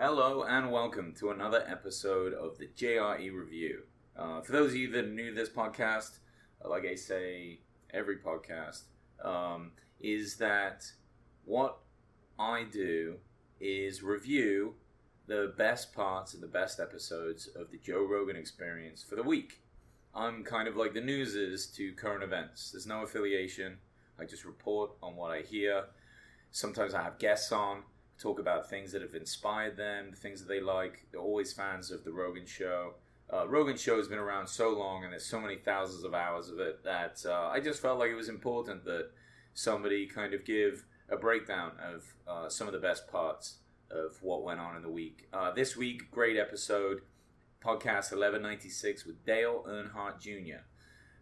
Hello and welcome to another episode of the JRE Review. Uh, for those of you that are new to this podcast, uh, like I say every podcast, um, is that what I do is review the best parts and the best episodes of the Joe Rogan experience for the week. I'm kind of like the news is to current events. There's no affiliation. I just report on what I hear. Sometimes I have guests on, talk about things that have inspired them, the things that they like. They're always fans of the Rogan Show. Uh, Rogan Show has been around so long, and there's so many thousands of hours of it that uh, I just felt like it was important that somebody kind of give a breakdown of uh, some of the best parts of what went on in the week. Uh, this week, great episode, podcast 1196 with Dale Earnhardt Jr.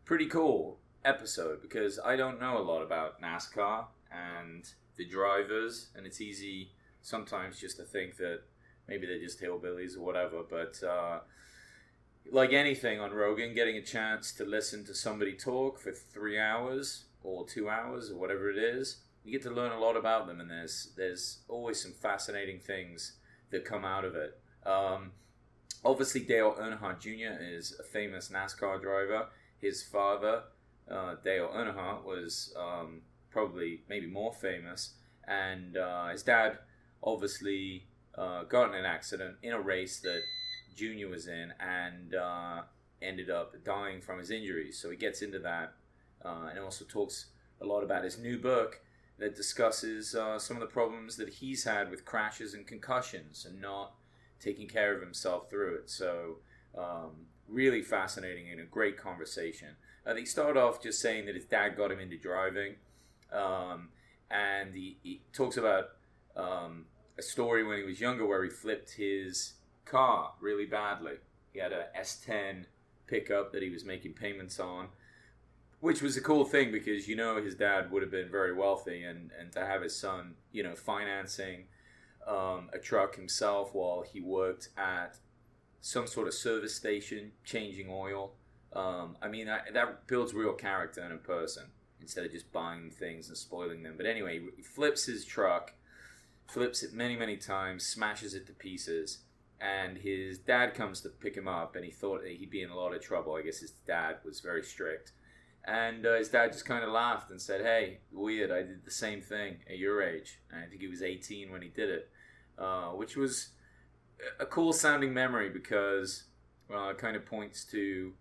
Pretty cool episode because I don't know a lot about NASCAR and the drivers, and it's easy sometimes just to think that maybe they're just hillbillies or whatever. But uh, like anything on Rogan, getting a chance to listen to somebody talk for three hours or two hours or whatever it is, you get to learn a lot about them, and there's there's always some fascinating things that come out of it. Um, obviously, Dale Earnhardt Jr. is a famous NASCAR driver. His father, uh, Dale Earnhardt, was um, probably maybe more famous, and uh, his dad obviously uh, got in an accident in a race that Junior was in, and uh, ended up dying from his injuries. So he gets into that, uh, and also talks a lot about his new book that discusses uh, some of the problems that he's had with crashes and concussions and not taking care of himself through it. So, um, really fascinating and a great conversation. Uh, they start off just saying that his dad got him into driving, um, and he, he, talks about um, a story when he was younger where he flipped his car really badly. He had a S10 pickup that he was making payments on which was a cool thing because you know his dad would have been very wealthy and and to have his son you know financing um, a truck himself while he worked at some sort of service station changing oil um, i mean that, that builds real character in a person instead of just buying things and spoiling them but anyway he flips his truck flips it many many times smashes it to pieces and his dad comes to pick him up and he thought he'd be in a lot of trouble i guess his dad was very strict and uh, his dad just kind of laughed and said, "Hey, weird. I did the same thing at your age. And I think he was 18 when he did it, uh, which was a cool sounding memory because uh, it kind of points to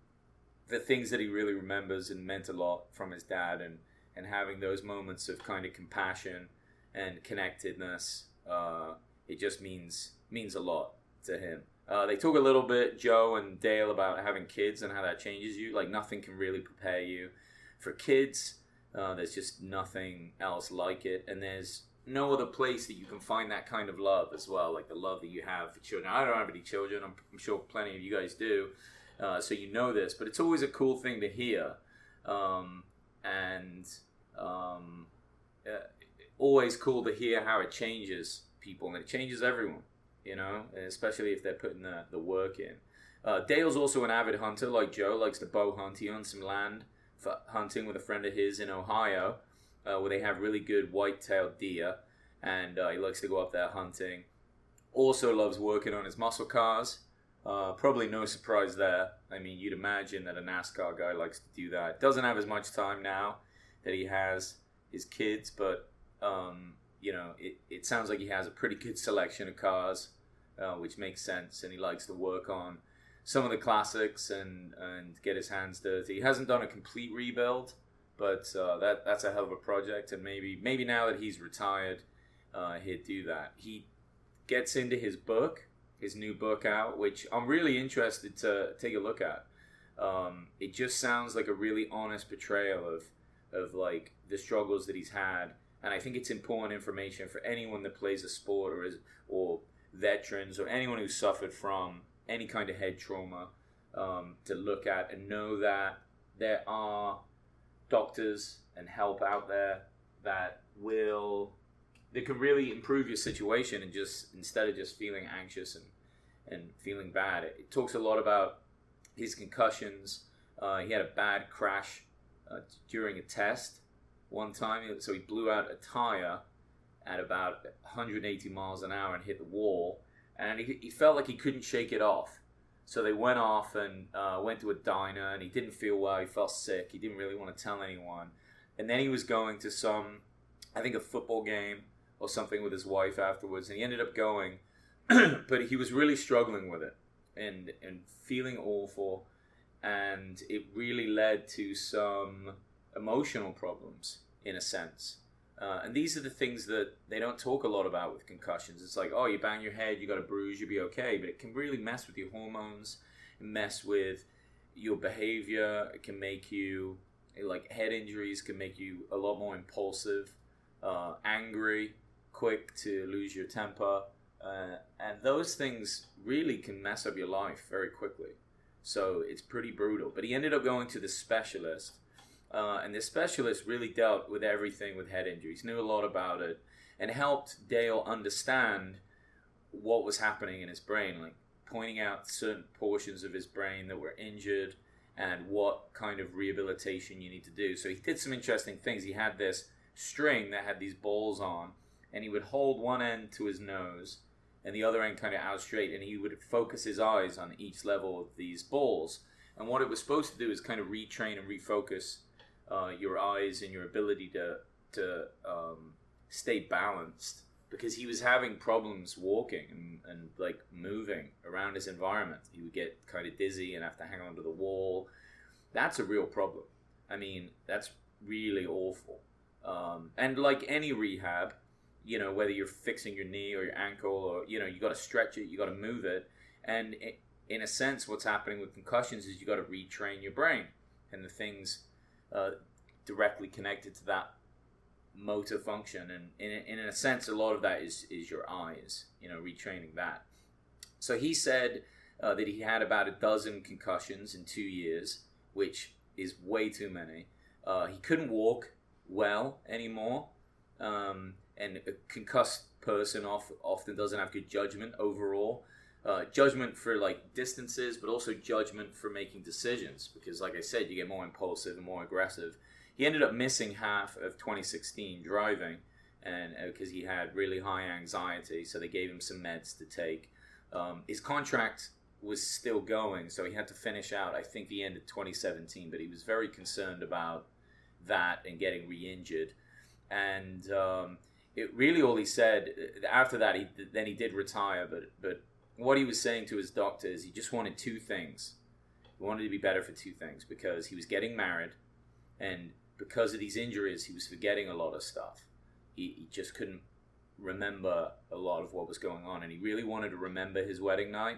the things that he really remembers and meant a lot from his dad, and and having those moments of kind of compassion and connectedness. Uh, it just means means a lot to him. Uh, they talk a little bit, Joe and Dale, about having kids and how that changes you. Like nothing can really prepare you for kids. Uh, there's just nothing else like it, and there's no other place that you can find that kind of love as well, like the love that you have for children. I don't have any children. I'm, I'm sure plenty of you guys do, uh, so you know this. But it's always a cool thing to hear, um, and um, uh, always cool to hear how it changes people, and it changes everyone you know, especially if they're putting the, the work in. Uh, Dale's also an avid hunter, like Joe, likes to bow hunt. He owns some land for hunting with a friend of his in Ohio, uh, where they have really good white-tailed deer, and uh, he likes to go up there hunting. Also loves working on his muscle cars. Uh, probably no surprise there. I mean, you'd imagine that a NASCAR guy likes to do that. Doesn't have as much time now that he has his kids, but um, you know, it, it sounds like he has a pretty good selection of cars uh, which makes sense. And he likes to work on some of the classics and and get his hands dirty. He hasn't done a complete rebuild, but uh, that that's a hell of a project. And maybe maybe now that he's retired, uh, he'd do that. He gets into his book, his new book out, which I'm really interested to take a look at. Um, it just sounds like a really honest portrayal of of like the struggles that he's had, and I think it's important information for anyone that plays a sport or is or veterans or anyone who suffered from any kind of head trauma um, to look at and know that there are doctors and help out there that will that can really improve your situation and just instead of just feeling anxious and and feeling bad. It, it talks a lot about his concussions. Uh, he had a bad crash uh, during a test one time, so he blew out a tire at about 180 miles an hour and hit the wall, and he, he felt like he couldn't shake it off. So they went off and uh, went to a diner, and he didn't feel well. He felt sick. He didn't really want to tell anyone. And then he was going to some, I think, a football game or something with his wife afterwards, and he ended up going, but he was really struggling with it and and feeling awful, and it really led to some emotional problems in a sense. Uh, and these are the things that they don't talk a lot about with concussions. It's like, oh, you bang your head, you got a bruise, you'll be okay. But it can really mess with your hormones, mess with your behavior. It can make you, like, head injuries can make you a lot more impulsive, uh, angry, quick to lose your temper. Uh, and those things really can mess up your life very quickly. So it's pretty brutal. But he ended up going to the specialist uh, and the specialist really dealt with everything with head injuries, knew a lot about it, and helped Dale understand what was happening in his brain, like pointing out certain portions of his brain that were injured and what kind of rehabilitation you need to do. So he did some interesting things. He had this string that had these balls on, and he would hold one end to his nose and the other end kind of out straight, and he would focus his eyes on each level of these balls. And what it was supposed to do is kind of retrain and refocus uh, your eyes and your ability to to um, stay balanced because he was having problems walking and, and like moving around his environment. He would get kind of dizzy and have to hang onto the wall. That's a real problem. I mean, that's really awful. Um, and like any rehab, you know, whether you're fixing your knee or your ankle or, you know, you got to stretch it, you got to move it. And it, in a sense, what's happening with concussions is you got to retrain your brain and the things uh, directly connected to that motor function. And in, in a sense a lot of that is is your eyes you know retraining that. So he said uh, that he had about a dozen concussions in two years which is way too many. Uh, he couldn't walk well anymore. Um, and a concussed person off, often doesn't have good judgment overall uh, judgment for like distances, but also judgment for making decisions. Because, like I said, you get more impulsive and more aggressive. He ended up missing half of 2016 driving, and because uh, he had really high anxiety, so they gave him some meds to take. Um, his contract was still going, so he had to finish out. I think the end of 2017, but he was very concerned about that and getting re-injured, and. Um, it really all he said uh, after that he then he did retire but but what he was saying to his doctor is he just wanted two things. He wanted to be better for two things because he was getting married, and because of these injuries, he was forgetting a lot of stuff. He, he just couldn't remember a lot of what was going on, and he really wanted to remember his wedding night,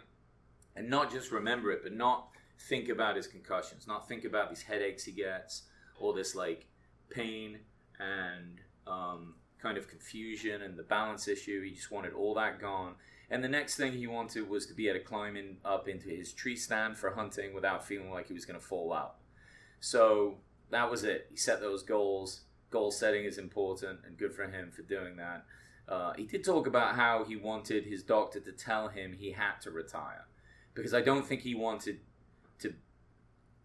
and not just remember it, but not think about his concussions, not think about these headaches he gets, all this like pain and um, kind of confusion and the balance issue. He just wanted all that gone and the next thing he wanted was to be able to climb in, up into his tree stand for hunting without feeling like he was going to fall out. So that was it. He set those goals. Goal setting is important, and good for him for doing that. Uh, he did talk about how he wanted his doctor to tell him he had to retire, because I don't think he wanted to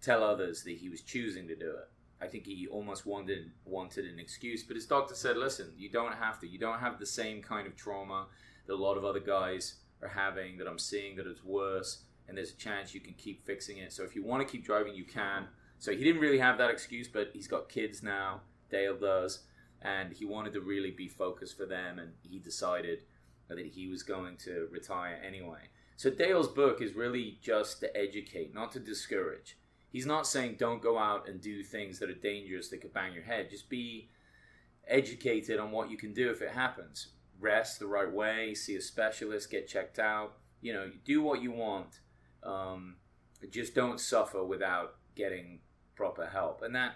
tell others that he was choosing to do it. I think he almost wanted wanted an excuse, but his doctor said, "Listen, you don't have to. You don't have the same kind of trauma that a lot of other guys are having that I'm seeing that it's worse, and there's a chance you can keep fixing it. So if you want to keep driving, you can. So he didn't really have that excuse, but he's got kids now. Dale does, and he wanted to really be focused for them, and he decided that he was going to retire anyway. So Dale's book is really just to educate, not to discourage. He's not saying don't go out and do things that are dangerous that could bang your head. Just be educated on what you can do if it happens rest the right way, see a specialist, get checked out. You know, do what you want. Um, just don't suffer without getting proper help. And that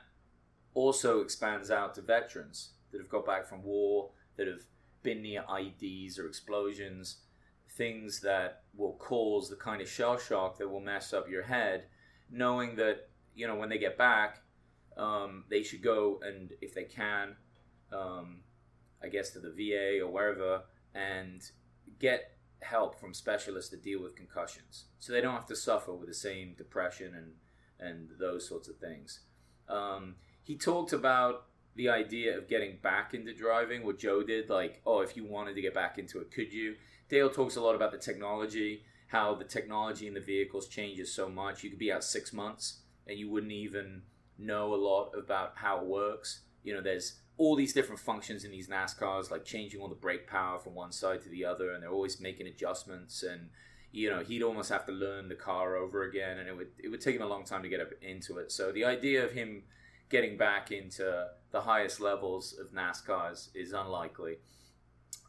also expands out to veterans that have got back from war, that have been near IEDs or explosions, things that will cause the kind of shell shock that will mess up your head, knowing that you know when they get back, um, they should go and if they can, um, I guess to the VA or wherever, and get help from specialists to deal with concussions, so they don't have to suffer with the same depression and and those sorts of things. Um, he talked about the idea of getting back into driving, what Joe did, like, oh, if you wanted to get back into it, could you? Dale talks a lot about the technology, how the technology in the vehicles changes so much. You could be out six months and you wouldn't even know a lot about how it works. You know, there's all these different functions in these NASCARs, like changing all the brake power from one side to the other, and they're always making adjustments. And you know, he'd almost have to learn the car over again, and it would it would take him a long time to get up into it. So the idea of him getting back into the highest levels of NASCARs is unlikely.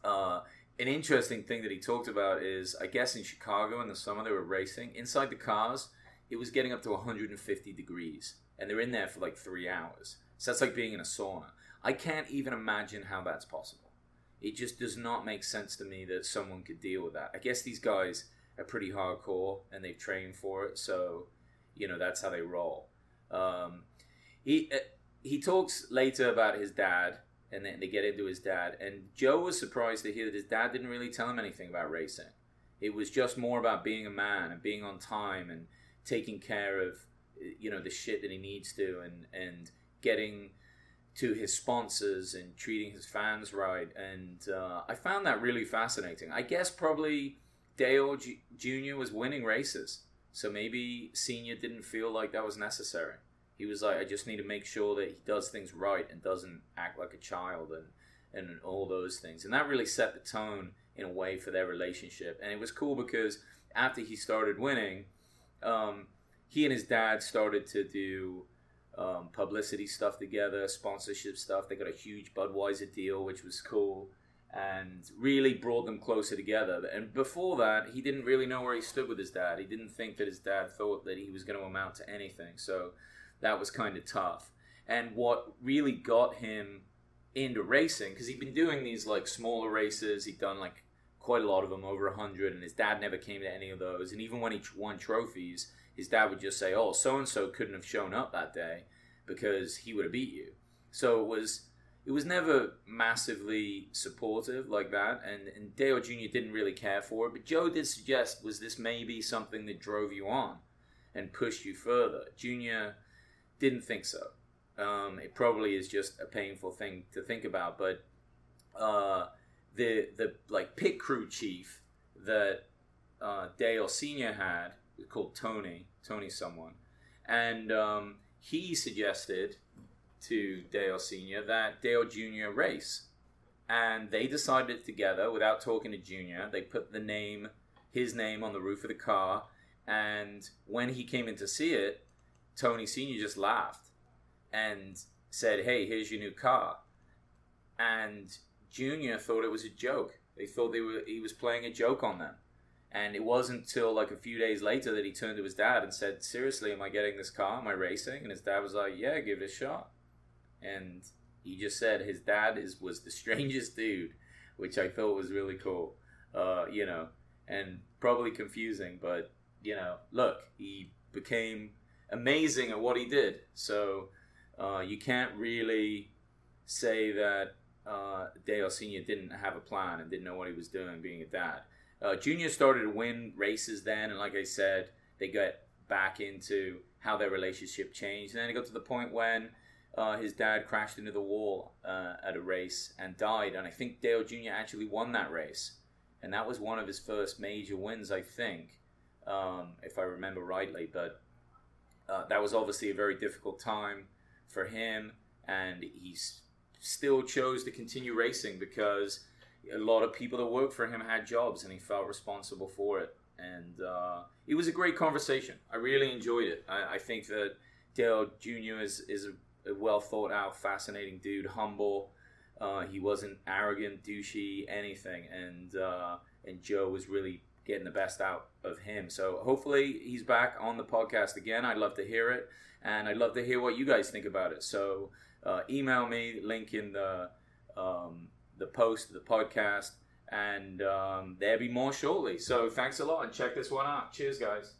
Uh, an interesting thing that he talked about is, I guess in Chicago in the summer they were racing inside the cars. It was getting up to 150 degrees, and they're in there for like three hours. So that's like being in a sauna. I can't even imagine how that's possible. It just does not make sense to me that someone could deal with that. I guess these guys are pretty hardcore and they've trained for it, so you know that's how they roll. Um, he uh, he talks later about his dad, and then they get into his dad. And Joe was surprised to hear that his dad didn't really tell him anything about racing. It was just more about being a man and being on time and taking care of you know the shit that he needs to and and getting to his sponsors and treating his fans right. And uh, I found that really fascinating. I guess probably Dale Jr. was winning races, so maybe Senior didn't feel like that was necessary. He was like, I just need to make sure that he does things right and doesn't act like a child and and all those things. And that really set the tone in a way for their relationship. And it was cool because after he started winning, um, he and his dad started to do um, publicity stuff together, sponsorship stuff. They got a huge Budweiser deal, which was cool and really brought them closer together. And before that, he didn't really know where he stood with his dad. He didn't think that his dad thought that he was going to amount to anything. So that was kind of tough. And what really got him into racing, because he'd been doing these like smaller races, he'd done like quite a lot of them, over a hundred, and his dad never came to any of those. And even when he won trophies, his dad would just say, "Oh, so and so couldn't have shown up that day because he would have beat you." So it was it was never massively supportive like that, and, and Dale Jr. didn't really care for it. But Joe did suggest, was this maybe something that drove you on and pushed you further? Junior didn't think so. Um, it probably is just a painful thing to think about, but uh, the the like pit crew chief that uh, Dale Senior had called Tony Tony someone, and um, he suggested to Dale Senior that Dale Junior race, and they decided together without talking to Junior. They put the name his name on the roof of the car, and when he came in to see it, Tony Sr. just laughed and said, Hey, here's your new car. And Junior thought it was a joke. They thought they were he was playing a joke on them. And it wasn't until like a few days later that he turned to his dad and said, Seriously, am I getting this car? Am I racing? And his dad was like, Yeah, give it a shot. And he just said his dad is was the strangest dude, which I thought was really cool. Uh, you know, and probably confusing, but you know, look, he became amazing at what he did. So uh, you can't really say that uh, Dale Senior didn't have a plan and didn't know what he was doing, being a dad. Uh, Junior started to win races then, and like I said, they got back into how their relationship changed. And then it got to the point when uh, his dad crashed into the wall uh, at a race and died. And I think Dale Jr. actually won that race. And that was one of his first major wins, I think, um, if I remember rightly. But uh, that was obviously a very difficult time for him, and he still chose to continue racing because a lot of people that worked for him had jobs, and he felt responsible for it. And uh, it was a great conversation. I really enjoyed it. I, I think that Dale Jr. is is a, a well thought out, fascinating dude, humble. Uh, he wasn't arrogant, douchey, anything, and uh, and Joe was really getting the best out of him. So hopefully he's back on the podcast again. I'd love to hear it, and I'd love to hear what you guys think about it. So uh, email me, link in the um, the post, the podcast, and um, there'll be more shortly. So thanks a lot, and check this one out. Cheers, guys.